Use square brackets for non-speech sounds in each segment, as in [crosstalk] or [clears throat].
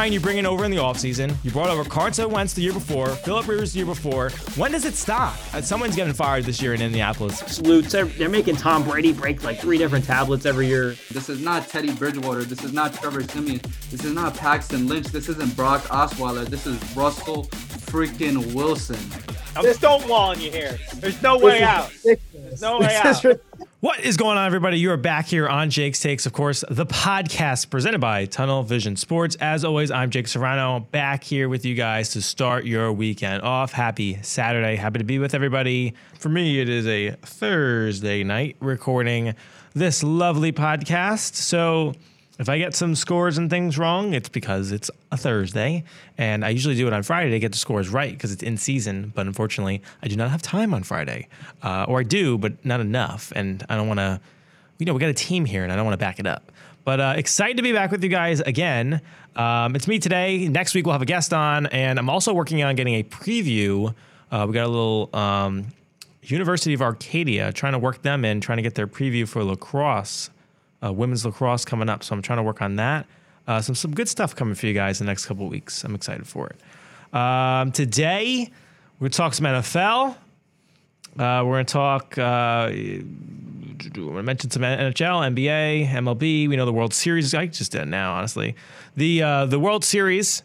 Matt Ryan, you bring in over in the offseason. You brought over Carson Wentz the year before, Philip Rivers the year before. When does it stop? Uh, Someone's getting fired this year in Indianapolis. Salutes. They're making Tom Brady break like three different tablets every year. This is not Teddy Bridgewater. This is not Trevor Siemian. This is not Paxton Lynch. This isn't Brock Osweiler. This is Russell freaking Wilson. There's don't wall in your hair. There's no way out. There's no way out. What is going on, everybody? You are back here on Jake's Takes, of course, the podcast presented by Tunnel Vision Sports. As always, I'm Jake Serrano, back here with you guys to start your weekend off. Happy Saturday. Happy to be with everybody. For me, it is a Thursday night recording this lovely podcast. So, if I get some scores and things wrong, it's because it's a Thursday. And I usually do it on Friday to get the scores right because it's in season. But unfortunately, I do not have time on Friday. Uh, or I do, but not enough. And I don't want to, you know, we got a team here and I don't want to back it up. But uh, excited to be back with you guys again. Um, it's me today. Next week, we'll have a guest on. And I'm also working on getting a preview. Uh, we got a little um, University of Arcadia trying to work them in, trying to get their preview for lacrosse uh, women's lacrosse coming up. So I'm trying to work on that. Uh, some some good stuff coming for you guys in the next couple of weeks. I'm excited for it. Um, today we're gonna talk some NFL. Uh, we're gonna talk. Uh, I mentioned some NHL, NBA, MLB. We know the World Series. I just did it now, honestly. The uh, the World Series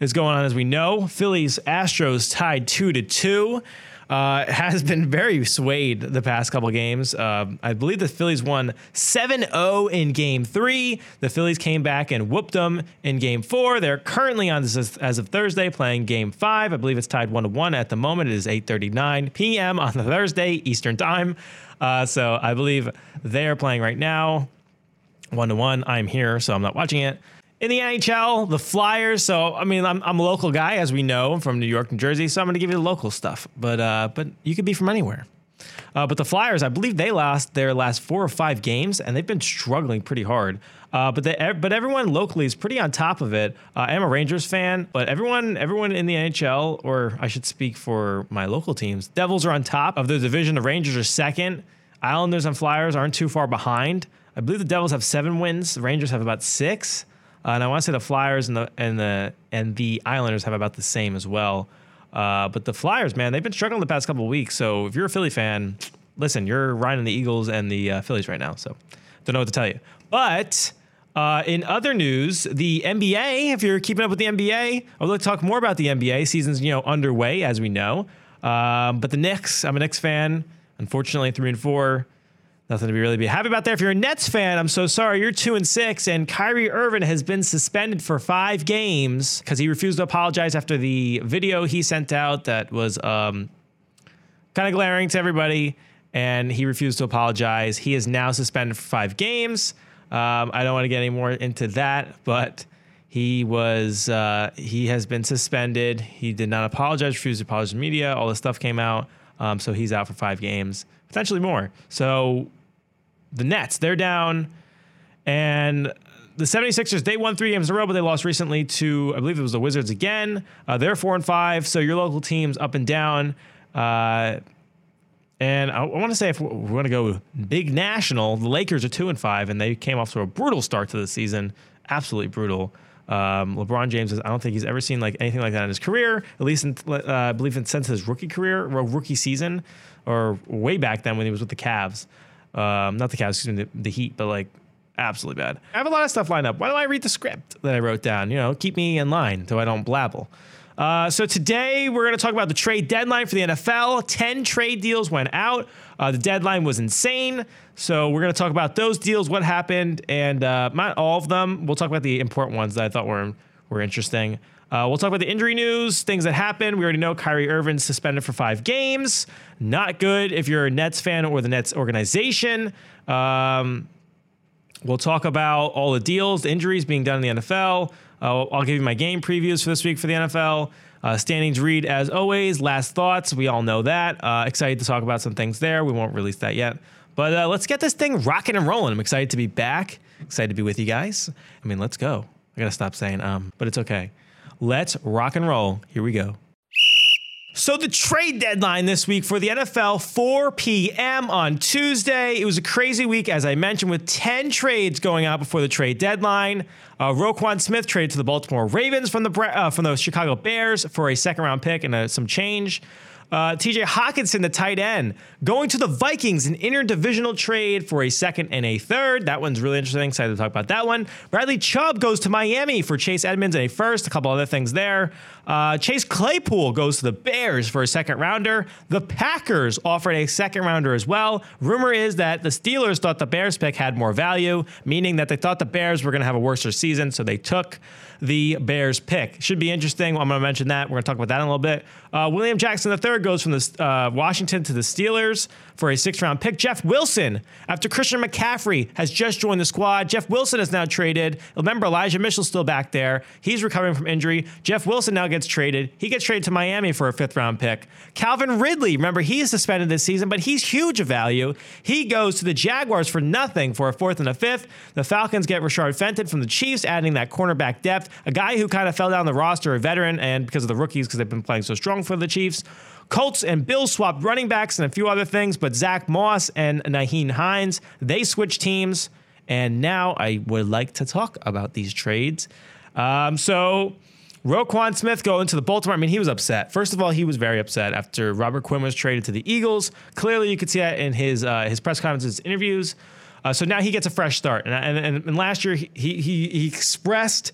is going on as we know. Phillies Astros tied two to two. Uh, [laughs] has been very swayed the past couple games. Uh, I believe the Phillies won 7 0 in game three. The Phillies came back and whooped them in game four. They're currently on this as, of Thursday playing game five. I believe it's tied 1 1 at the moment. It is 8.39 p.m. on the Thursday Eastern Time. Uh, so I believe they are playing right now. One to one. I'm here, so I'm not watching it in the NHL, the Flyers. So I mean, I'm, I'm a local guy, as we know, I'm from New York, New Jersey. So I'm going to give you the local stuff. But uh, but you could be from anywhere. Uh, but the Flyers, I believe they lost their last four or five games, and they've been struggling pretty hard. Uh, but but everyone locally is pretty on top of it. Uh, I'm a Rangers fan, but everyone everyone in the NHL, or I should speak for my local teams, Devils are on top of the division. The Rangers are second. Islanders and Flyers aren't too far behind. I believe the Devils have seven wins. The Rangers have about six. Uh, and I want to say the Flyers and the and the and the Islanders have about the same as well. Uh, but the Flyers, man, they've been struggling the past couple weeks. So if you're a Philly fan, listen, you're riding the Eagles and the uh, Phillies right now. So don't know what to tell you. But uh, in other news, the NBA, if you're keeping up with the NBA, I would like to talk more about the NBA. Season's you know underway as we know. Um, but the Knicks, I'm a Knicks fan. Unfortunately, three and four. Nothing to be really be happy about there. If you're a Nets fan, I'm so sorry. You're two and six, and Kyrie Irving has been suspended for five games because he refused to apologize after the video he sent out that was um, kind of glaring to everybody, and he refused to apologize. He is now suspended for five games. Um, I don't want to get any more into that, but he was uh, he has been suspended. He did not apologize, refused to apologize to media. All this stuff came out, um, so he's out for five games, potentially more. So the Nets, they're down. And the 76ers, they won three games in a row, but they lost recently to, I believe it was the Wizards again. Uh, they're four and five. So your local teams up and down. Uh, and I, I want to say if we're going to go big national, the Lakers are two and five, and they came off to a brutal start to the season. Absolutely brutal. Um, LeBron James, is, I don't think he's ever seen like anything like that in his career. At least, in, uh, I believe, in since his rookie career or rookie season, or way back then when he was with the Cavs. Um, not the Cavs, excuse me, the, the Heat, but like absolutely bad. I have a lot of stuff lined up. Why don't I read the script that I wrote down? You know, keep me in line so I don't blabble. Uh, so today we're going to talk about the trade deadline for the NFL. Ten trade deals went out. Uh, the deadline was insane. So we're going to talk about those deals, what happened, and uh, not all of them. We'll talk about the important ones that I thought were were interesting. Uh, we'll talk about the injury news, things that happened. We already know Kyrie Irving suspended for five games. Not good if you're a Nets fan or the Nets organization. Um, we'll talk about all the deals, the injuries being done in the NFL. Uh, I'll give you my game previews for this week for the NFL. Uh, standings read as always. Last thoughts. We all know that. Uh, excited to talk about some things there. We won't release that yet. But uh, let's get this thing rocking and rolling. I'm excited to be back. Excited to be with you guys. I mean, let's go. I gotta stop saying um, but it's okay. Let's rock and roll. Here we go. So the trade deadline this week for the NFL, 4 p.m. on Tuesday. It was a crazy week, as I mentioned, with 10 trades going out before the trade deadline. Uh, Roquan Smith traded to the Baltimore Ravens from the uh, from the Chicago Bears for a second round pick and uh, some change. Uh, TJ Hockenson, the tight end, going to the Vikings, an interdivisional trade for a second and a third. That one's really interesting. Excited to talk about that one. Bradley Chubb goes to Miami for Chase Edmonds and a first, a couple other things there. Uh, Chase Claypool goes to the Bears for a second rounder. The Packers offered a second rounder as well. Rumor is that the Steelers thought the Bears pick had more value, meaning that they thought the Bears were going to have a worse season, so they took the Bears pick. Should be interesting. I'm going to mention that. We're going to talk about that in a little bit. Uh, William Jackson III goes from the uh, Washington to the Steelers for a sixth round pick. Jeff Wilson, after Christian McCaffrey has just joined the squad, Jeff Wilson is now traded. Remember, Elijah Mitchell's still back there. He's recovering from injury. Jeff Wilson now gets traded. He gets traded to Miami for a fifth round pick. Calvin Ridley, remember, he's suspended this season, but he's huge of value. He goes to the Jaguars for nothing for a fourth and a fifth. The Falcons get Rashard Fenton from the Chiefs, adding that cornerback depth a guy who kind of fell down the roster, a veteran, and because of the rookies, because they've been playing so strong for the Chiefs. Colts and Bills swapped running backs and a few other things, but Zach Moss and Nyheim Hines, they switched teams. And now I would like to talk about these trades. Um, so Roquan Smith going to the Baltimore. I mean, he was upset. First of all, he was very upset after Robert Quinn was traded to the Eagles. Clearly, you could see that in his uh, his press conferences, interviews. Uh, so now he gets a fresh start. And, and, and last year, he, he, he expressed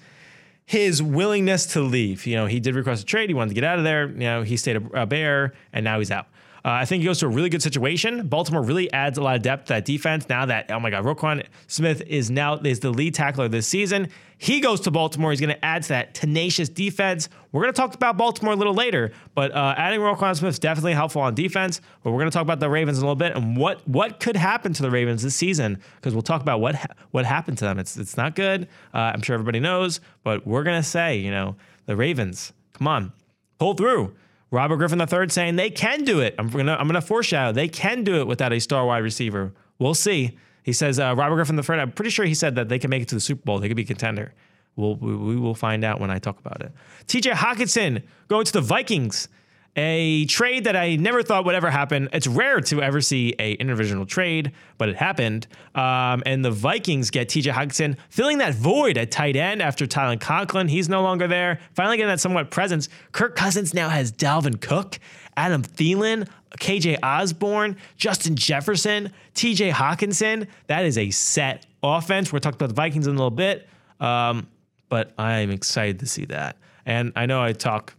his willingness to leave. You know, he did request a trade. He wanted to get out of there. You know, he stayed a, a bear, and now he's out. Uh, I think he goes to a really good situation. Baltimore really adds a lot of depth to that defense now that oh my god, Roquan Smith is now is the lead tackler this season. He goes to Baltimore. He's going to add to that tenacious defense. We're going to talk about Baltimore a little later, but uh, adding Roquan Smith is definitely helpful on defense. But we're going to talk about the Ravens in a little bit and what what could happen to the Ravens this season because we'll talk about what ha- what happened to them. It's it's not good. Uh, I'm sure everybody knows, but we're going to say you know the Ravens. Come on, pull through. Robert Griffin III saying they can do it. I'm gonna I'm gonna foreshadow they can do it without a star wide receiver. We'll see. He says uh, Robert Griffin III. I'm pretty sure he said that they can make it to the Super Bowl. They could be a contender. We'll, we, we will find out when I talk about it. T.J. Hockenson going to the Vikings. A trade that I never thought would ever happen. It's rare to ever see a interdivisional trade, but it happened. Um, and the Vikings get TJ Hockenson filling that void at tight end after Tyler Conklin. He's no longer there. Finally getting that somewhat presence. Kirk Cousins now has Dalvin Cook, Adam Thielen, KJ Osborn, Justin Jefferson, TJ Hockenson. That is a set offense. We're talking about the Vikings in a little bit, um, but I'm excited to see that. And I know I talk.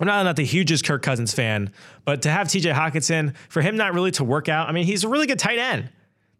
I'm not, not the hugest Kirk Cousins fan, but to have TJ Hockenson, for him not really to work out, I mean, he's a really good tight end.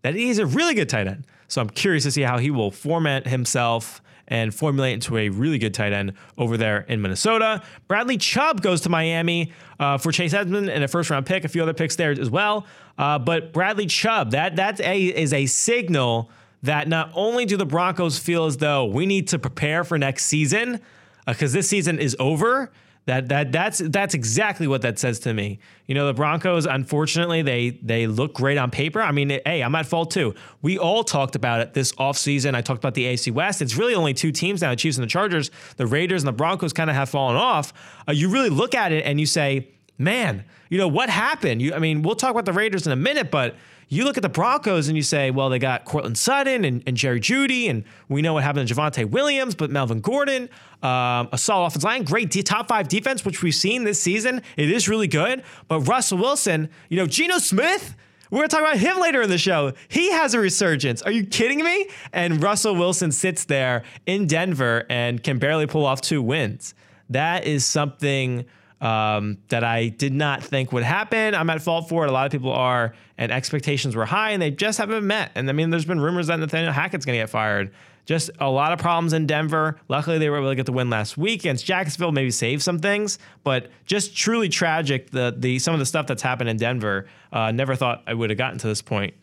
That he's a really good tight end. So I'm curious to see how he will format himself and formulate into a really good tight end over there in Minnesota. Bradley Chubb goes to Miami uh, for Chase Edmonds and a first round pick, a few other picks there as well. Uh, but Bradley Chubb, that that is a signal that not only do the Broncos feel as though we need to prepare for next season because uh, this season is over. That that that's that's exactly what that says to me. You know, the Broncos, unfortunately, they they look great on paper. I mean, hey, I'm at fault too. We all talked about it this offseason. I talked about the AC West. It's really only two teams now, the Chiefs and the Chargers. The Raiders and the Broncos kind of have fallen off. Uh, you really look at it and you say, man, you know, what happened? You I mean, we'll talk about the Raiders in a minute, but you look at the Broncos and you say, well, they got Courtland Sutton and, and Jerry Jeudy, and we know what happened to Javonte Williams, but Melvin Gordon, um, a solid offensive line, great top five defense, which we've seen this season. It is really good. But Russell Wilson, you know, Geno Smith, we're going to talk about him later in the show. He has a resurgence. Are you kidding me? And Russell Wilson sits there in Denver and can barely pull off two wins. That is something um, that I did not think would happen. I'm at fault for it. A lot of people are, and expectations were high, and they just haven't been met. And I mean, there's been rumors that Nathaniel Hackett's going to get fired. Just a lot of problems in Denver. Luckily, they were able to get the win last week against Jacksonville, maybe save some things, but just truly tragic. The the some of the stuff that's happened in Denver. Uh, never thought I would have gotten to this point,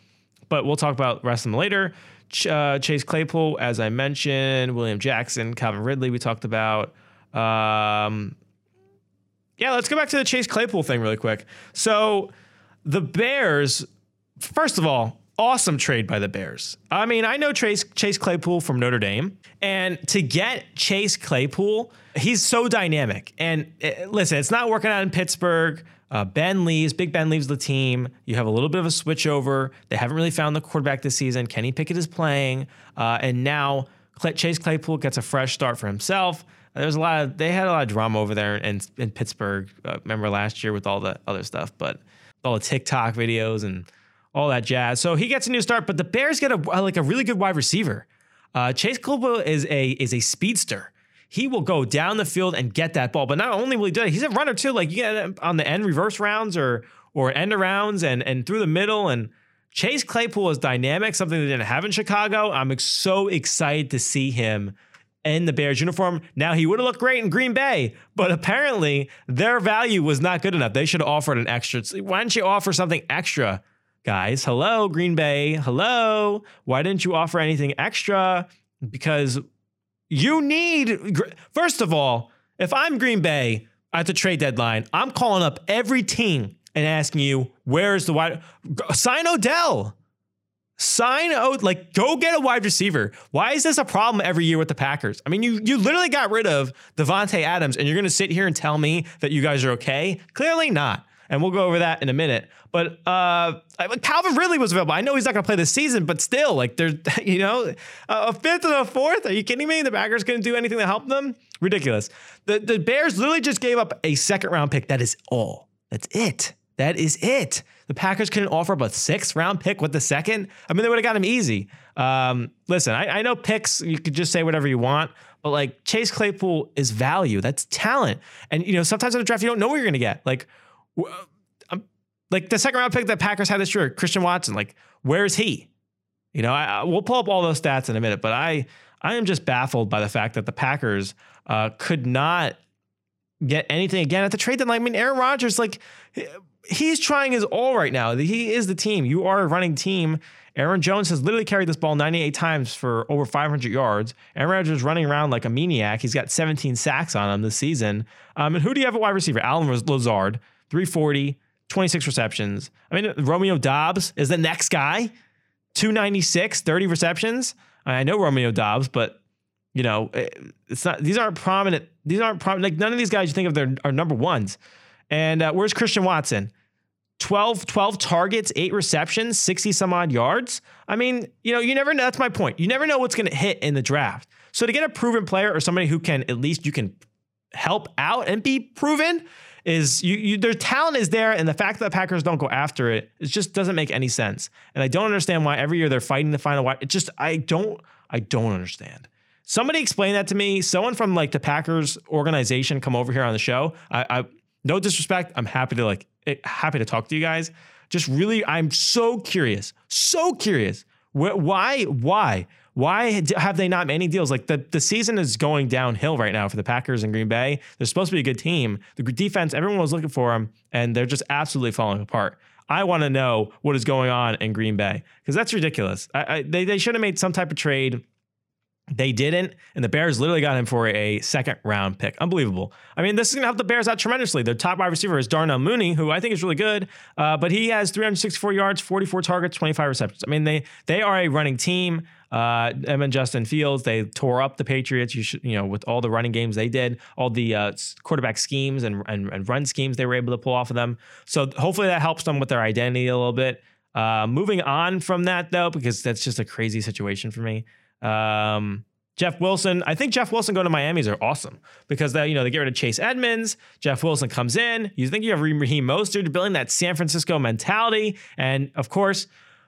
but we'll talk about rest of them later. Ch- uh, Chase Claypool, as I mentioned, William Jackson, Calvin Ridley, we talked about. Um, yeah, let's go back to the Chase Claypool thing really quick. So the Bears, first of all, awesome trade by the Bears. I mean, I know Chase Chase Claypool from Notre Dame, and to get Chase Claypool, he's so dynamic. And uh, listen, it's not working out in Pittsburgh. Uh, ben leaves, Big Ben leaves the team. You have a little bit of a switch over. They haven't really found the quarterback this season. Kenny Pickett is playing, uh, and now Chase Claypool gets a fresh start for himself. There's a lot of they had a lot of drama over there in, in Pittsburgh. Uh, remember last year with all the other stuff, but all the TikTok videos and all that jazz. So he gets a new start, but the Bears get a like a really good wide receiver. Uh, Chase Claypool is a is a speedster. He will go down the field and get that ball. But not only will he do it, he's a runner too. Like you get on the end reverse rounds or or end arounds and and through the middle. And Chase Claypool is dynamic, something they didn't have in Chicago. I'm so excited to see him in the Bears uniform. Now he would have looked great in Green Bay, but apparently their value was not good enough. They should have offered an extra. Why didn't you offer something extra, guys? Hello, Green Bay. Hello. Why didn't you offer anything extra? Because you need, first of all, if I'm Green Bay at the trade deadline, I'm calling up every team and asking you, where's the wide? Sign Odell. Sign out, like go get a wide receiver. Why is this a problem every year with the Packers? I mean, you you literally got rid of Davante Adams, and you're going to sit here and tell me that you guys are okay? Clearly not. And we'll go over that in a minute. But uh, Calvin Ridley was available. I know he's not going to play this season, but still, like there's, [laughs] you know, a fifth and a fourth. Are you kidding me? The Packers going to do anything to help them? Ridiculous. The the Bears literally just gave up a second round pick. That is all. That's it. That is it. The Packers couldn't offer up a sixth round pick with the second. I mean, they would have got him easy. Um, listen, I, I know picks, you could just say whatever you want, but like Chase Claypool is value. That's talent. And, you know, sometimes in the draft, you don't know what you're going to get. Like, um, like the second round pick that Packers had this year, Christian Watson, like, where is he? You know, I, we'll pull up all those stats in a minute, but I, I am just baffled by the fact that the Packers uh, could not get anything again at the trade deadline. I mean, Aaron Rodgers, like, he's trying his all right now. He is the team. You are a running team. Aaron Jones has literally carried this ball 98 times for over 500 yards. Aaron Rodgers is running around like a maniac. He's got 17 sacks on him this season. Um, and who do you have at wide receiver? Allen Lazard, 340, 26 receptions. I mean, Romeo Doubs is the next guy, 296, 30 receptions. I know Romeo Doubs, but you know, eh, it's not. These aren't prominent. These aren't prominent. Like none of these guys you think of are number ones. And uh, where's Christian Watson? 12, 12 targets, eight receptions, 60 some odd yards. I mean, you know, you never know. That's my point. You never know what's going to hit in the draft. So to get a proven player or somebody who can at least you can help out and be proven is you, you their talent is there and the fact that the Packers don't go after it it just doesn't make any sense. And I don't understand why every year they're fighting the final wide. It just I don't I don't understand. Somebody explain that to me. Someone from like the Packers organization come over here on the show. I, I no disrespect. I'm happy to like eh, happy to talk to you guys. Just really, I'm so curious, so curious. Why, why, why have they not made any deals? Like the, the season is going downhill right now for the Packers and Green Bay. They're supposed to be a good team. The defense, everyone was looking for them, and they're just absolutely falling apart. I want to know what is going on in Green Bay because that's ridiculous. I, I, they, they should have made some type of trade they didn't, and the Bears literally got him for a second round pick. Unbelievable. I mean, this is going to help the Bears out tremendously. Their top wide receiver is Darnell Mooney, who I think is really good, uh, but he has 364 yards, 44 targets, 25 receptions. I mean, they they are a running team. Uh, and Justin Fields, they tore up the Patriots. You should, you know, with all the running games they did, all the uh, quarterback schemes and, and, and run schemes they were able to pull off of them. So hopefully that helps them with their identity a little bit. Uh, moving on from that though, because that's just a crazy situation for me. Um, Jeff Wilson, I think Jeff Wilson going to Miami's are awesome because they, you know, they get rid of Chase Edmonds. Jeff Wilson comes in. You think you have Raheem Mostert building that San Francisco mentality. And of course,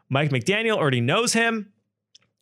Mike McDaniel already knows him.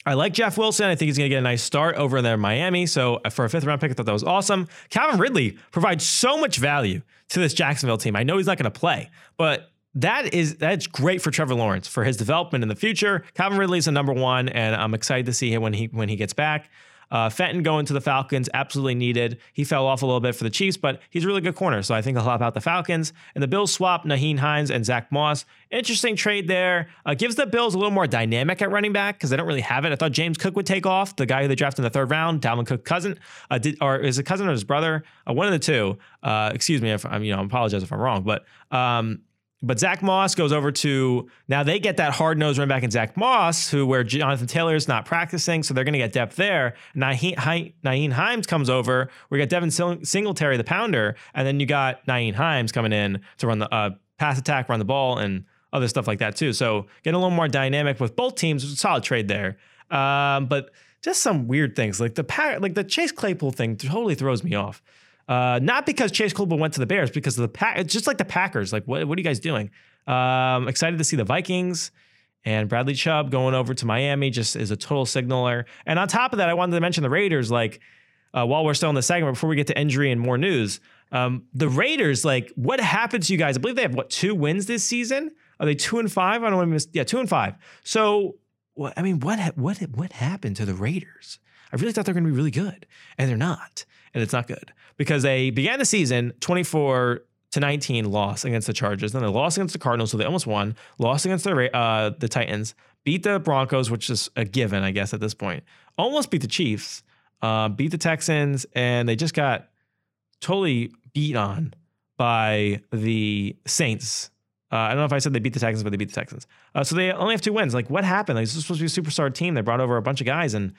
I like Jeff Wilson. I think he's going to get a nice start over there in Miami. So uh, for a fifth round pick, I thought that was awesome. Calvin Ridley provides so much value to this Jacksonville team. I know he's not going to play, but that is that's great for Trevor Lawrence for his development in the future. Calvin Ridley is a number one, and I'm excited to see him when he when he gets back. Uh, Fenton going to the Falcons, absolutely needed. He fell off a little bit for the Chiefs, but he's a really good corner. So I think he'll help out the Falcons. And the Bills swap Nyheim Hines and Zach Moss. Interesting trade there. Uh, gives the Bills a little more dynamic at running back because they don't really have it. I thought James Cook would take off, the guy who they drafted in the third round, Dalvin Cook cousin, uh, did, or is it cousin or his brother? Uh, one of the two. Uh, excuse me if I'm, you know, I apologize if I'm wrong, but um, but Zach Moss goes over to now they get that hard nosed run back in Zach Moss, who where Jonathan Taylor is not practicing, so they're going to get depth there. Nyheim Hines comes over. We got Devin Singletary, the pounder, and then you got Nyheim Hines coming in to run the uh, pass attack, run the ball, and other stuff like that too. So getting a little more dynamic with both teams. solid trade there, um, but just some weird things like the like the Chase Claypool thing totally throws me off. Uh, not because Chase Claypool went to the Bears, because of the pack. It's just like the Packers. Like, what, what are you guys doing? Um, excited to see the Vikings and Bradley Chubb going over to Miami. Just is a total signaler. And on top of that, I wanted to mention the Raiders. Like, uh, while we're still in the segment, before we get to injury and more news, um, the Raiders. Like, what happened to you guys? I believe they have what two wins this season. Are they two and five? I don't want to miss. Yeah, two and five. So, well, I mean, what what what happened to the Raiders? I really thought they're going to be really good, and they're not, and it's not good because they began the season 24 to 19 loss against the Chargers. Then they lost against the Cardinals, so they almost won. Lost against the uh, the Titans. Beat the Broncos, which is a given, I guess, at this point. Almost beat the Chiefs. Uh, beat the Texans, and they just got totally beat on by the Saints. Uh, I don't know if I said they beat the Texans, but they beat the Texans. Uh, so they only have two wins. Like, what happened? Like, this is supposed to be a superstar team. They brought over a bunch of guys, and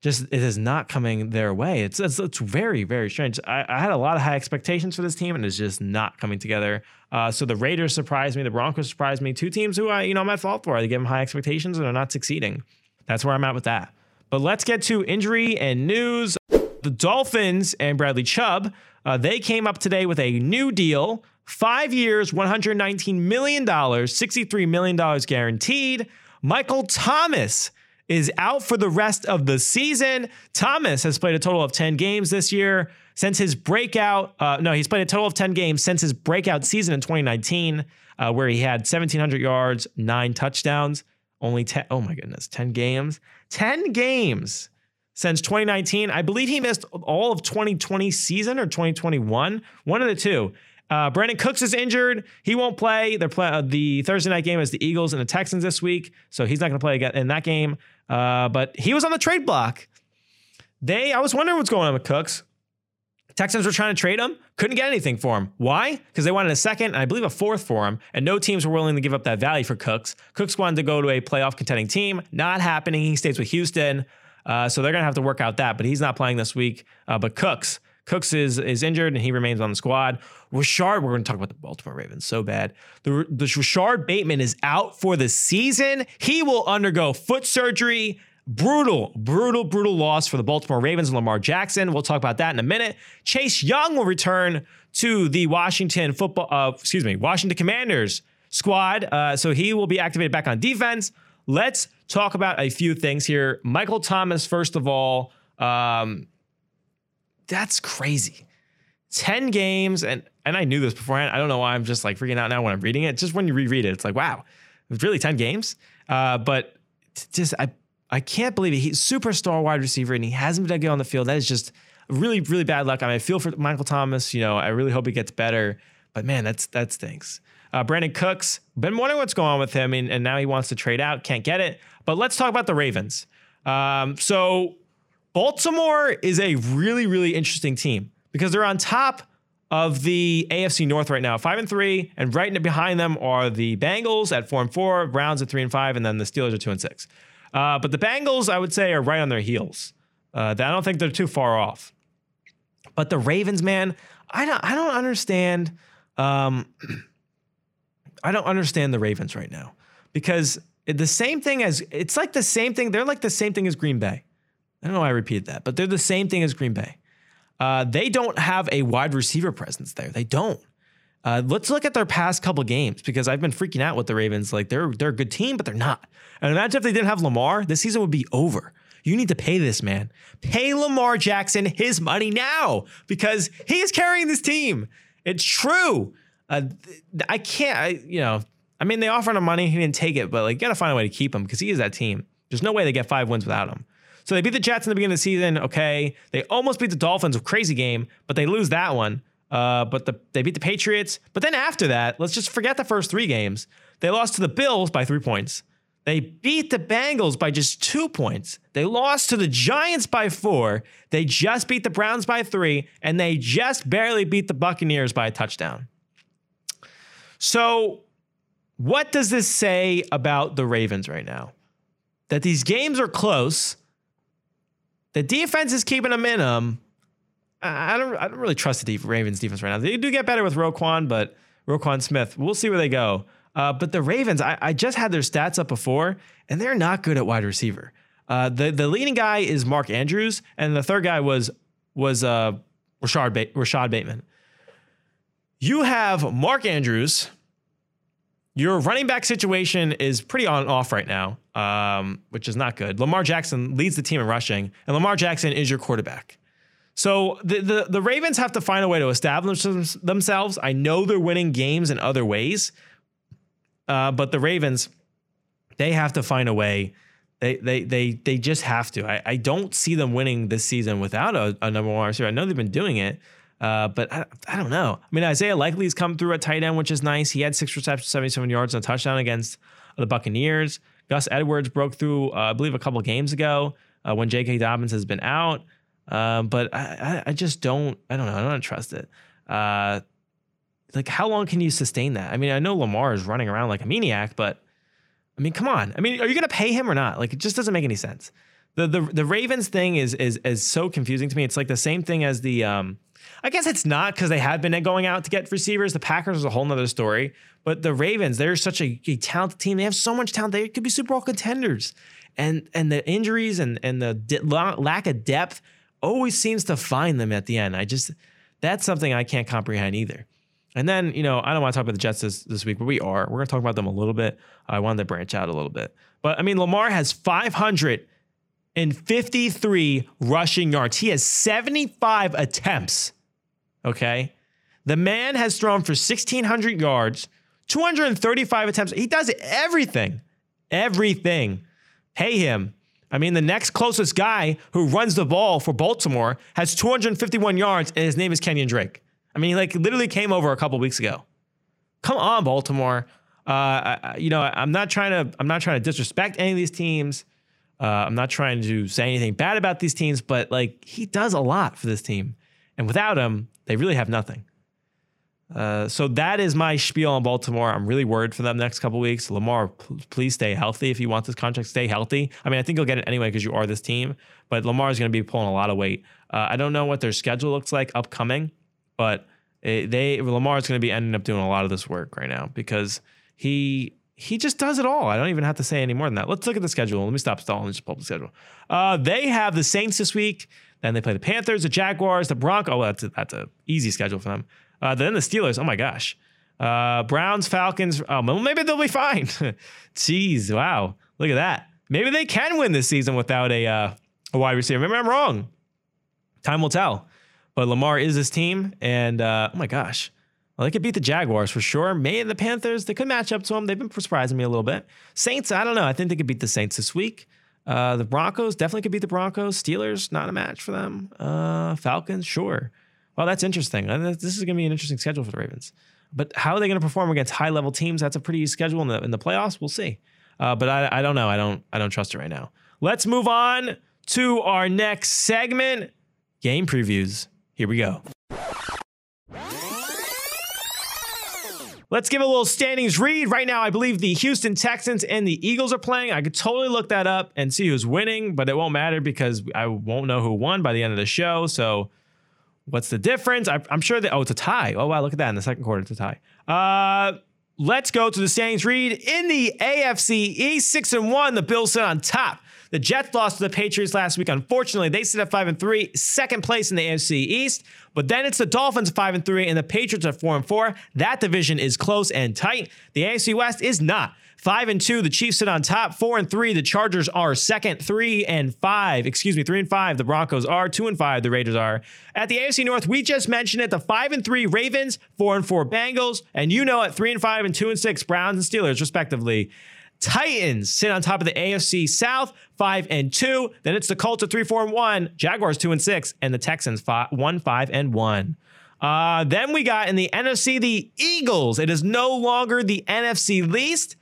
just it is not coming their way. It's it's, it's very very strange. I, I, had a lot of high expectations for this team, and it's just not coming together. Uh, so the Raiders surprised me. The Broncos surprised me. Two teams who I you know I'm at fault for. I give them high expectations and they're not succeeding. That's where I'm at with that. But let's get to injury and news. The Dolphins and Bradley Chubb uh, they came up today with a new deal. Five years, $119 million, $63 million guaranteed. Michael Thomas is out for the rest of the season. Thomas has played a total of 10 games this year since his breakout. Uh, no, he's played a total of 10 games since his breakout season in 2019, uh, where he had 1,700 yards, nine touchdowns, only 10. Oh my goodness, 10 games. 10 games since 2019. I believe he missed all of 2020 season or 2021, one of the two. Uh, Brandin Cooks is injured. He won't play. They're play- uh, the Thursday night game is the Eagles and the Texans this week, so he's not going to play in that game. Uh, but he was on the trade block. They, I was wondering what's going on with Cooks. Texans were trying to trade him, couldn't get anything for him. Why? Because they wanted a second and I believe a fourth for him, and no teams were willing to give up that value for Cooks. Cooks wanted to go to a playoff contending team. Not happening. He stays with Houston. Uh, so they're going to have to work out that, but he's not playing this week. Uh, but Cooks, Cooks is is injured and he remains on the squad. Rashard, we're going to talk about the Baltimore Ravens so bad. The, the Rashard Bateman is out for the season. He will undergo foot surgery. Brutal, brutal, brutal loss for the Baltimore Ravens and Lamar Jackson. We'll talk about that in a minute. Chase Young will return to the Washington football, uh, excuse me, Washington Commanders squad. Uh, so he will be activated back on defense. Let's talk about a few things here. Michael Thomas, first of all, um, that's crazy. 10 games, and and I knew this beforehand. I don't know why I'm just like freaking out now when I'm reading it. Just when you reread it, it's like, wow, it's really 10 games. Uh, but just I I can't believe it. He's superstar wide receiver, and he hasn't been that good on the field. That is just really, really bad luck. I mean, I feel for Michael Thomas. You know, I really hope he gets better. But man, that's that stinks. Uh, Brandin Cooks, been wondering what's going on with him, and, and, now he wants to trade out, can't get it. But let's talk about the Ravens. Um, so Baltimore is a really, really interesting team because they're on top of the AFC North right now, five and three, and right behind them are the Bengals at four and four, Browns at three and five, and then the Steelers are two and six. Uh, but the Bengals, I would say, are right on their heels. Uh, I don't think they're too far off. But the Ravens, man, I don't, I don't understand. Um, [clears throat] I don't understand the Ravens right now because the same thing as it's like the same thing. They're like the same thing as Green Bay. I don't know why I repeated that, but they're the same thing as Green Bay. Uh, they don't have a wide receiver presence there. They don't. Uh, let's look at their past couple games because I've been freaking out with the Ravens. Like they're they're a good team, but they're not. And imagine if they didn't have Lamar, this season would be over. You need to pay this man. Pay Lamar Jackson his money now because he is carrying this team. It's true. Uh, I can't. I you know. I mean, they offered him money. He didn't take it, but like, you gotta find a way to keep him because he is that team. There's no way they get five wins without him. So they beat the Jets in the beginning of the season. Okay. They almost beat the Dolphins, a crazy game, but they lose that one. Uh, but the, they beat the Patriots. But then after that, let's just forget the first three games. They lost to the Bills by three points. They beat the Bengals by just two points. They lost to the Giants by four. They just beat the Browns by three. And they just barely beat the Buccaneers by a touchdown. So, what does this say about the Ravens right now? That these games are close. The defense is keeping them in them. I don't. I don't really trust the Ravens defense right now. They do get better with Roquan, but Roquan Smith. We'll see where they go. Uh, but the Ravens, I, I, just had their stats up before, and they're not good at wide receiver. Uh, the the leading guy is Mark Andrews, and the third guy was was uh, Rashod ba- Rashod Bateman. You have Mark Andrews. Your running back situation is pretty on off right now, um, which is not good. Lamar Jackson leads the team in rushing, and Lamar Jackson is your quarterback. So the, the, the Ravens have to find a way to establish themselves. I know they're winning games in other ways, uh, but the Ravens, they have to find a way. They they they they just have to. I, I don't see them winning this season without a, a number one receiver. I know they've been doing it, uh, but I, I don't know. I mean, Isaiah Likely's come through at tight end, which is nice. He had six receptions, 77 yards, and a touchdown against the Buccaneers. Gus Edwards broke through, uh, I believe, a couple games ago uh, when J.K. Dobbins has been out. Um, but I, I, just don't, I don't know, I don't trust it. Uh, like, how long can you sustain that? I mean, I know Lamar is running around like a maniac, but I mean, come on. I mean, are you going to pay him or not? Like, it just doesn't make any sense. The, the the Ravens thing is is is so confusing to me. It's like the same thing as the um, I guess it's not because they have been going out to get receivers. The Packers is a whole nother story. But the Ravens, they're such a, a talented team. They have so much talent. They could be Super Bowl contenders. And and the injuries and and the de- lack of depth always seems to find them at the end. I just that's something I can't comprehend either. And then, you know, I don't want to talk about the Jets this, this week, but we are. We're going to talk about them a little bit. I wanted to branch out a little bit. But I mean, Lamar has 553 rushing yards. He has 75 attempts. Okay. The man has thrown for 1,600 yards, 235 attempts. He does everything. Everything. Pay him I mean, the next closest guy who runs the ball for Baltimore has 251 yards, and his name is Kenyon Drake. I mean, he like literally came over a couple weeks ago. Come on, Baltimore. Uh, I, you know, I'm not trying to. I'm not trying to disrespect any of these teams. Uh, I'm not trying to say anything bad about these teams, but like he does a lot for this team, and without him, they really have nothing. Uh, so that is my spiel on Baltimore. I'm really worried for them next couple weeks. Lamar, please stay healthy if you want this contract. Stay healthy. I mean, I think you'll get it anyway because you are this team. But Lamar is going to be pulling a lot of weight. Uh, I don't know what their schedule looks like upcoming, but it, they Lamar is going to be ending up doing a lot of this work right now because he he just does it all. I don't even have to say any more than that. Let's look at the schedule. Let me stop stalling and just pull up the schedule. Uh, they have the Saints this week. Then they play the Panthers, the Jaguars, the Broncos. Oh, that's a, that's an easy schedule for them. Uh, then the Steelers. Oh my gosh. Uh, Browns, Falcons. Oh, well, maybe they'll be fine. [laughs] Jeez, wow. Look at that. Maybe they can win this season without a uh, a wide receiver. Maybe I'm wrong. Time will tell. But Lamar is his team, and uh, oh my gosh, well, they could beat the Jaguars for sure. May and the Panthers, they could match up to them. They've been surprising me a little bit. Saints, I don't know. I think they could beat the Saints this week. Uh, the Broncos definitely could beat the Broncos. Steelers, not a match for them. Uh, Falcons, sure. Well, that's interesting. This is going to be an interesting schedule for the Ravens. But how are they going to perform against high level teams? That's a pretty easy schedule in the in the playoffs. We'll see. Uh, but I, I don't know. I don't I don't trust it right now. Let's move on to our next segment, game previews. Here we go. Let's give a little standings read. Right now, I believe the Houston Texans and the Eagles are playing. I could totally look that up and see who's winning, but it won't matter because I won't know who won by the end of the show. So What's the difference? I, am sure that, oh, it's a tie. Oh, wow, look at that. In the second quarter, it's a tie. Uh, let's go to the standings read. In the AFC East, 6 and 1, the Bills sit on top. The Jets lost to the Patriots last week. Unfortunately, they sit at 5 and 3, second place in the AFC East. But then it's the Dolphins 5 and 3 and the Patriots are 4 and 4. That division is close and tight. The AFC West is not. Five and two, the Chiefs sit on top. Four and three, the Chargers are second. Three and five, excuse me, three and five, the Broncos are. Two and five, the Raiders are. At the AFC North, we just mentioned it. The five and three Ravens, four and four Bengals, and you know it, three and five and two and six Browns and Steelers, respectively. Titans sit on top of the AFC South, five and two. Then it's the Colts at three, four, and one. Jaguars two and six, and the Texans five, one, five, and one. Uh, then we got in the NFC the Eagles. It is no longer the NFC least.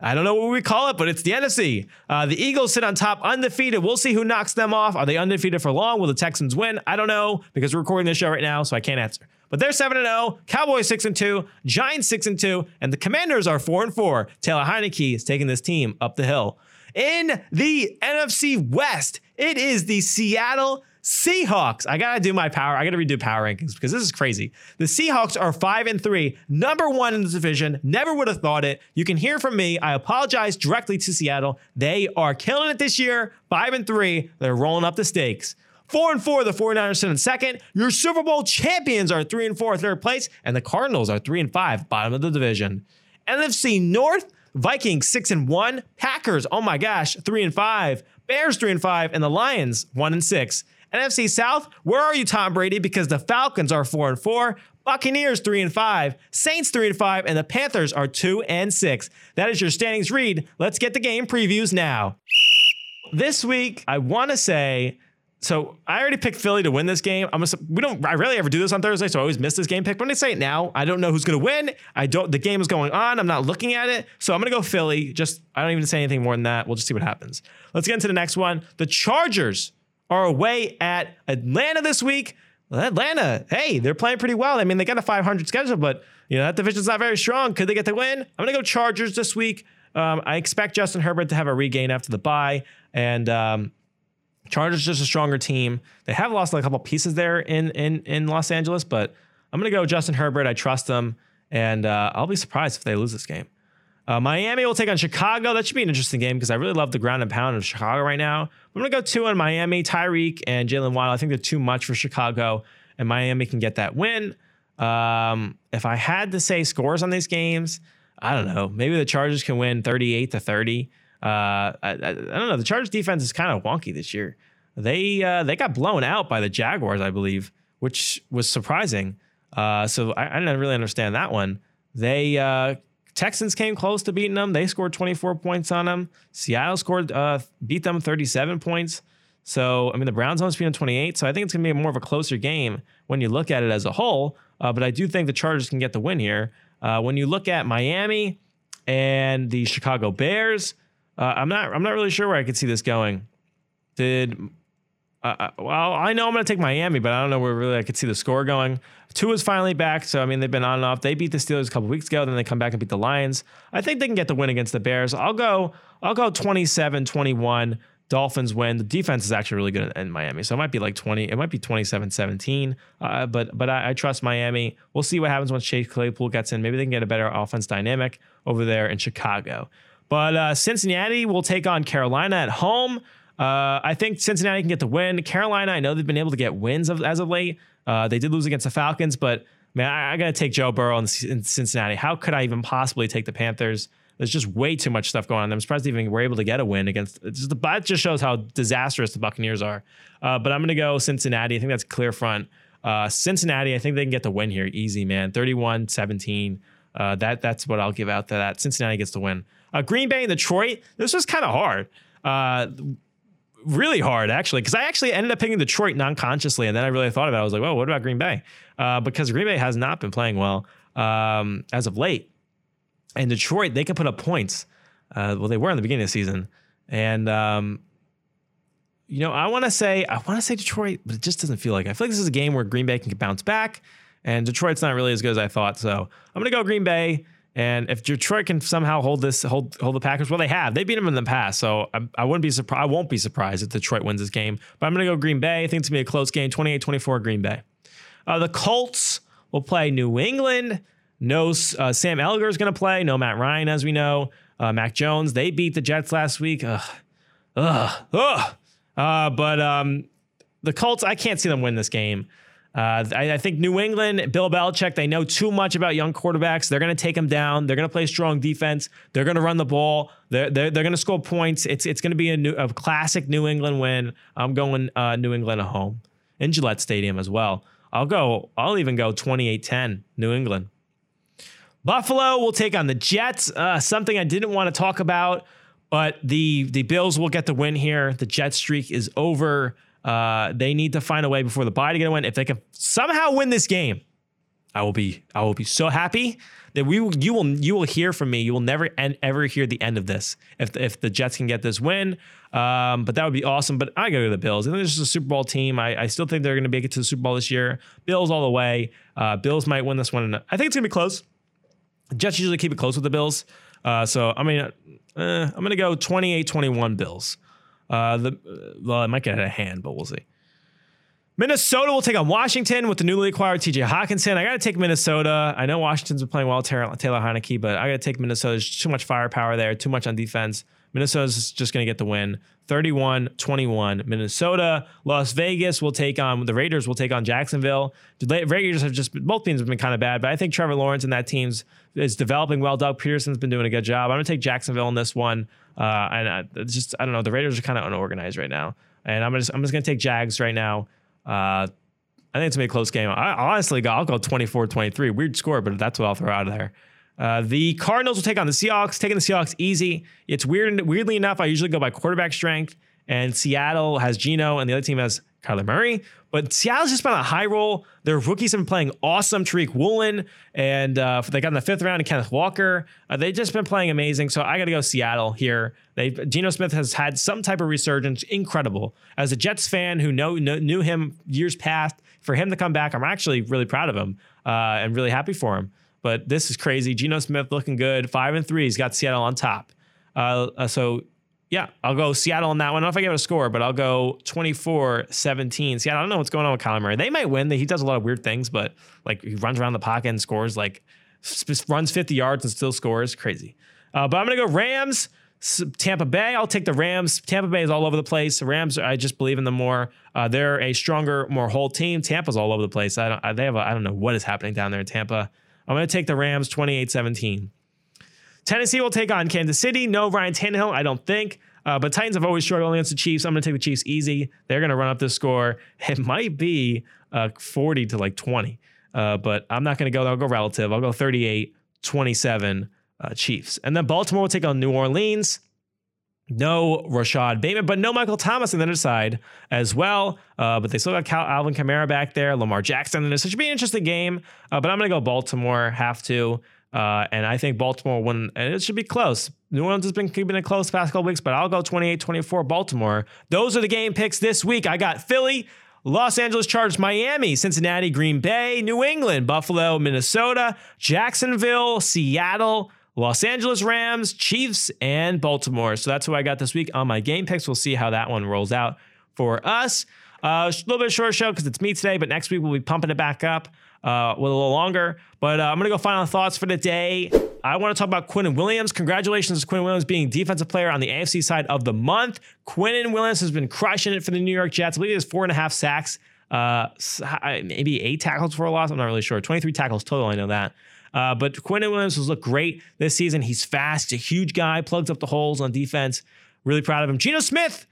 I don't know what we call it, but it's the NFC. Uh, the Eagles sit on top undefeated. We'll see who knocks them off. Are they undefeated for long? Will the Texans win? I don't know because we're recording this show right now, so I can't answer. But they're 7 0, Cowboys 6 2, Giants 6 2, and the Commanders are 4 4. Taylor Heinicke is taking this team up the hill. In the NFC West, it is the Seattle Seahawks. I gotta do my power. I gotta redo power rankings because this is crazy. The Seahawks are five and three, number one in the division. Never would have thought it. You can hear from me. I apologize directly to Seattle. They are killing it this year. Five and three. They're rolling up the stakes. Four and four, the 49ers sit in second. Your Super Bowl champions are three and four, third place, and the Cardinals are three and five, bottom of the division. NFC North, Vikings six and one, Packers, oh my gosh, three and five, Bears three and five, and the Lions one and six. NFC South, where are you, Tom Brady? Because the Falcons are four and four, Buccaneers three and five, Saints three and five, and the Panthers are two and six. That is your standings read. Let's get the game previews now. This week, I want to say. So I already picked Philly to win this game. I'm gonna, we don't. I rarely ever do this on Thursday, so I always miss this game pick. But I'm gonna say it now. I don't know who's gonna win. I don't. The game is going on. I'm not looking at it, so I'm gonna go Philly. Just I don't even say anything more than that. We'll just see what happens. Let's get into the next one. The Chargers are away at Atlanta this week. Atlanta, hey, they're playing pretty well. I mean, they got a 500 schedule, but you know that division's not very strong. Could they get the win? I'm gonna go Chargers this week. Um, I expect Justin Herbert to have a regain after the bye, and um, Chargers just a stronger team. They have lost a couple pieces there in in in Los Angeles, but I'm gonna go Justin Herbert. I trust them, and uh, I'll be surprised if they lose this game. Uh, Miami will take on Chicago. That should be an interesting game because I really love the ground and pound of Chicago right now. I'm to go two on Miami. Tyreek and Jalen Waddle. I think they're too much for Chicago, and Miami can get that win. Um, if I had to say scores on these games, I don't know. Maybe the Chargers can win 38 to 30. Uh, I, I, I, don't know. The Chargers defense is kind of wonky this year. They uh, they got blown out by the Jaguars, I believe, which was surprising. Uh, so I, I didn't really understand that one. They uh, Texans came close to beating them. They scored 24 points on them. Seattle scored, uh, beat them 37 points. So, I mean, the Browns almost beat them 28. So I think it's to be more of a closer game when you look at it as a whole. Uh, but I do think the Chargers can get the win here. Uh, when you look at Miami and the Chicago Bears, uh, I'm not I'm not really sure where I could see this going. Did uh, uh, well, I know I'm going to take Miami, but I don't know where really I could see the score going. Tua is finally back, so I mean they've been on and off. They beat the Steelers a couple weeks ago, then they come back and beat the Lions. I think they can get the win against the Bears. I'll go I'll go 27-21. Dolphins win. The defense is actually really good in, Miami, so it might be like 20. It might be 27-17. Uh, but but I, I, trust Miami. We'll see what happens once Chase Claypool gets in. Maybe they can get a better offense dynamic over there in Chicago. But uh, Cincinnati will take on Carolina at home. Uh, I think Cincinnati can get the win. Carolina, I know they've been able to get wins of, as of late. Uh, they did lose against the Falcons, but man, I, I got to take Joe Burrow in, in, Cincinnati. How could I even possibly take the Panthers? There's just way too much stuff going on. I'm surprised they even were able to get a win against. Just, that just shows how disastrous the Buccaneers are. Uh, but I'm going to go Cincinnati. I think that's clear front. Uh, Cincinnati, I think they can get the win here. Easy, man. 31 17. Uh, that that's what I'll give out to that. Cincinnati gets the win. Uh, Green Bay and Detroit. This was kind of hard. Uh, really hard actually because I actually ended up picking Detroit non-consciously, and then I really thought about it. I was like, well, what about Green Bay? Uh, because Green Bay has not been playing well um, as of late, and Detroit they can put up points. Uh, well, they were in the beginning of the season, and um, you know I want to say I want to say Detroit, but it just doesn't feel like. It. I feel like this is a game where Green Bay can bounce back, and Detroit's not really as good as I thought. So I'm gonna go Green Bay. And if Detroit can somehow hold this, hold hold the Packers, well, they have. They beat them in the past, so I, I wouldn't be surprised. I won't be surprised if Detroit wins this game. But I'm going to go Green Bay. I think it's going to be a close game, 28-24 Green Bay. Uh, the Colts will play New England. No, uh, Sam Ehlinger is going to play. No Matt Ryan, as we know. Uh, Mac Jones. They beat the Jets last week. Ugh, ugh, ugh. Uh, but um, the Colts, I can't see them win this game. Uh, I, I, think New England, Bill Belichick, they know too much about young quarterbacks. They're going to take them down. They're going to play strong defense. They're going to run the ball. They're, they're, they're going to score points. It's it's going to be a, new, a classic New England win. I'm going uh, New England at home in Gillette Stadium as well. I'll go. I'll even go 28-10 New England. Buffalo will take on the Jets. Uh, something I didn't want to talk about, but the the Bills will get the win here. The Jet streak is over. Uh, they need to find a way before the bye to get a win. If they can somehow win this game, I will be I will be so happy that we you will you will hear from me. You will never and ever hear the end of this if if the Jets can get this win. Um, but that would be awesome. But I go to the Bills. And this is a Super Bowl team. I, I still think they're going to make it to the Super Bowl this year. Bills all the way. Uh, Bills might win this one. I think it's going to be close. Jets usually keep it close with the Bills. Uh, so I mean, uh, I'm going to go 28-21 Bills. Uh, the well, I might get of hand, but we'll see. Minnesota will take on Washington with the newly acquired TJ Hockenson. I got to take Minnesota. I know Washington's been playing well, Taylor, Taylor Heinicke, but I got to take Minnesota. There's too much firepower there, too much on defense. Minnesota's just going to get the win. 31 21. Minnesota. Las Vegas will take on the Raiders, will take on Jacksonville. The Raiders have just, both teams have been kind of bad, but I think Trevor Lawrence and that team's is developing well. Doug Pederson's been doing a good job. I'm going to take Jacksonville in this one. Uh, and I, just, I don't know. The Raiders are kind of unorganized right now. And I'm just, I'm just going to take Jags right now. Uh, I think it's gonna be a close game. I honestly, I'll go 24-23. Weird score, but that's what I'll throw out of there. Uh, the Cardinals will take on the Seahawks. Taking the Seahawks easy. It's weird. Weirdly enough, I usually go by quarterback strength, and Seattle has Geno, and the other team has Kyler Murray. But Seattle's just been on a high roll. Their rookies have been playing awesome. Tariq Woolen, and uh, they got in the fifth round, and Kenneth Walker. Uh, they've just been playing amazing. So I got to go Seattle here. They Geno Smith has had some type of resurgence. Incredible. As a Jets fan who know, know knew him years past, for him to come back, I'm actually really proud of him uh, and really happy for him. But this is crazy. Geno Smith looking good. Five and three. He's got Seattle on top. Uh, uh so yeah, I'll go Seattle on that one. I don't know if I give it a score, but I'll go 24 17. Seattle, I don't know what's going on with Kyler Murray. They might win. He does a lot of weird things, but like he runs around the pocket and scores, like runs 50 yards and still scores. Crazy. Uh, but I'm going to go Rams, Tampa Bay. I'll take the Rams. Tampa Bay is all over the place. The Rams, I just believe in them more. Uh, they're a stronger, more whole team. Tampa's all over the place. I don't, they have a, I don't know what is happening down there in Tampa. I'm going to take the Rams 28 17. Tennessee will take on Kansas City. No Ryan Tannehill, I don't think. Uh, but Titans have always struggled against the Chiefs. I'm going to take the Chiefs easy. They're going to run up the score. [laughs] It might be uh, 40 to like 20, uh, but I'm not going to go. I'll go relative. I'll go 38 27 uh, Chiefs. And then Baltimore will take on New Orleans. No Rashod Bateman, but no Michael Thomas on the other side as well. Uh, but they still got Cal- Alvin Kamara back there, Lamar Jackson. And it should be an interesting game. Uh, but I'm going to go Baltimore, have to. Uh, and I think Baltimore win, and it should be close. New Orleans has been keeping it close past couple weeks, but I'll go 28 24 Baltimore. Those are the game picks this week. I got Philly, Los Angeles Chargers, Miami, Cincinnati, Green Bay, New England, Buffalo, Minnesota, Jacksonville, Seattle, Los Angeles Rams, Chiefs, and Baltimore. So that's who I got this week on my game picks. We'll see how that one rolls out for us. Uh, a little bit short show because it's me today, but next week we'll be pumping it back up uh, with a little longer. But uh, I'm going to go final thoughts for the day. I want to talk about Quinnen Williams. Congratulations to Quinnen Williams being defensive player on the AFC side of the month. Quinnen Williams has been crushing it for the New York Jets. I believe he has four and a half sacks, uh, maybe eight tackles for a loss. I'm not really sure. 23 tackles total. I know that. Uh, but Quinnen Williams has looked great this season. He's fast, a huge guy, plugs up the holes on defense. Really proud of him. Geno Smith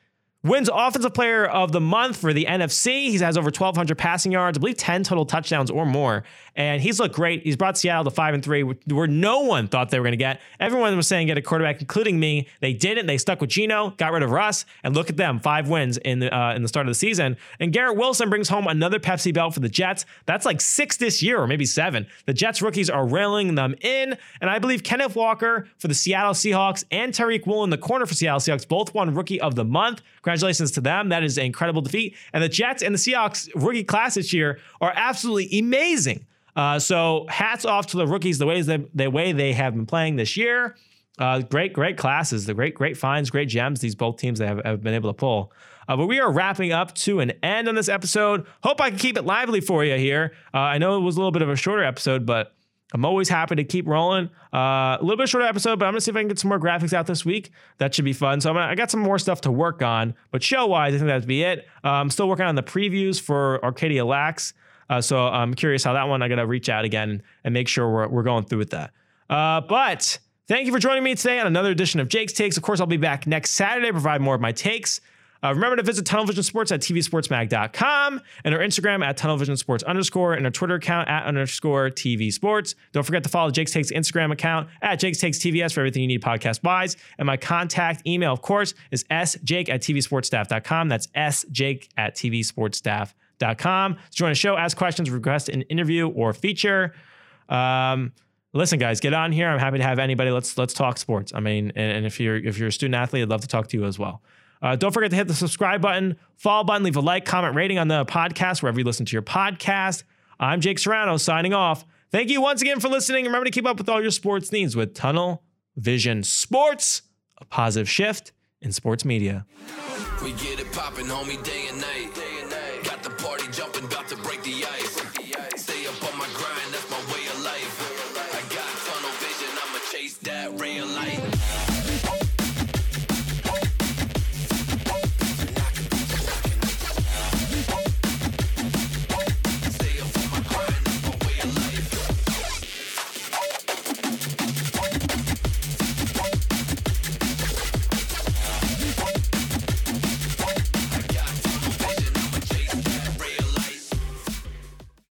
Wins Offensive Player of the Month for the NFC. He has over 1,200 passing yards, I believe 10 total touchdowns or more. And he's looked great. He's brought Seattle to 5 and 3, where no one thought they were going to get. Everyone was saying get a quarterback, including me. They didn't. They stuck with Geno, got rid of Russ, and look at them five wins in the, uh, in the start of the season. And Garrett Wilson brings home another Pepsi belt for the Jets. That's like six this year, or maybe seven. The Jets rookies are railing them in. And I believe Kenneth Walker for the Seattle Seahawks and Tariq Woolen the corner for Seattle Seahawks both won Rookie of the Month. Congratulations to them. That is an incredible defeat. And the Jets and the Seahawks rookie class this year are absolutely amazing. Uh, so hats off to the rookies, the ways that the way they have been playing this year. Uh, great, great classes, the great, great finds, great gems. These both teams have, have been able to pull. Uh, but we are wrapping up to an end on this episode. Hope I can keep it lively for you here. Uh, I know it was a little bit of a shorter episode, but I'm always happy to keep rolling. Uh, a little bit shorter episode, but I'm gonna see if I can get some more graphics out this week. That should be fun. So gonna, i got some more stuff to work on, but show wise, I think that'd be it. Uh, I'm still working on the previews for Arcadia Lax. Uh, so I'm curious how that one. I gotta reach out again and make sure we're, we're going through with that. Uh, but thank you for joining me today on another edition of Jake's Takes. Of course, I'll be back next Saturday to provide more of my takes. Uh, remember to visit Tunnel Vision Sports at tvsportsmag.com and our Instagram at tunnelvisionsports underscore and our Twitter account at underscore TV Sports. Don't forget to follow Jake's Takes Instagram account at Jake's Takes TVS for everything you need podcast wise. And my contact email, of course, is sjake at tvsportsstaff.com. That's sjake at tvsportsstaff.com. thepositiveshift.com. Join the show, ask questions, request an interview or feature. Um, listen, guys, get on here. I'm happy to have anybody. Let's let's talk sports. I mean, and, and if you're if you're a student athlete, I'd love to talk to you as well. Uh, don't forget to hit the subscribe button, follow button, leave a like, comment, rating on the podcast wherever you listen to your podcast. I'm Jake Serrano signing off. Thank you once again for listening. Remember to keep up with all your sports needs with Tunnel Vision Sports, a positive shift in sports media. We get it poppin', homie, day and night.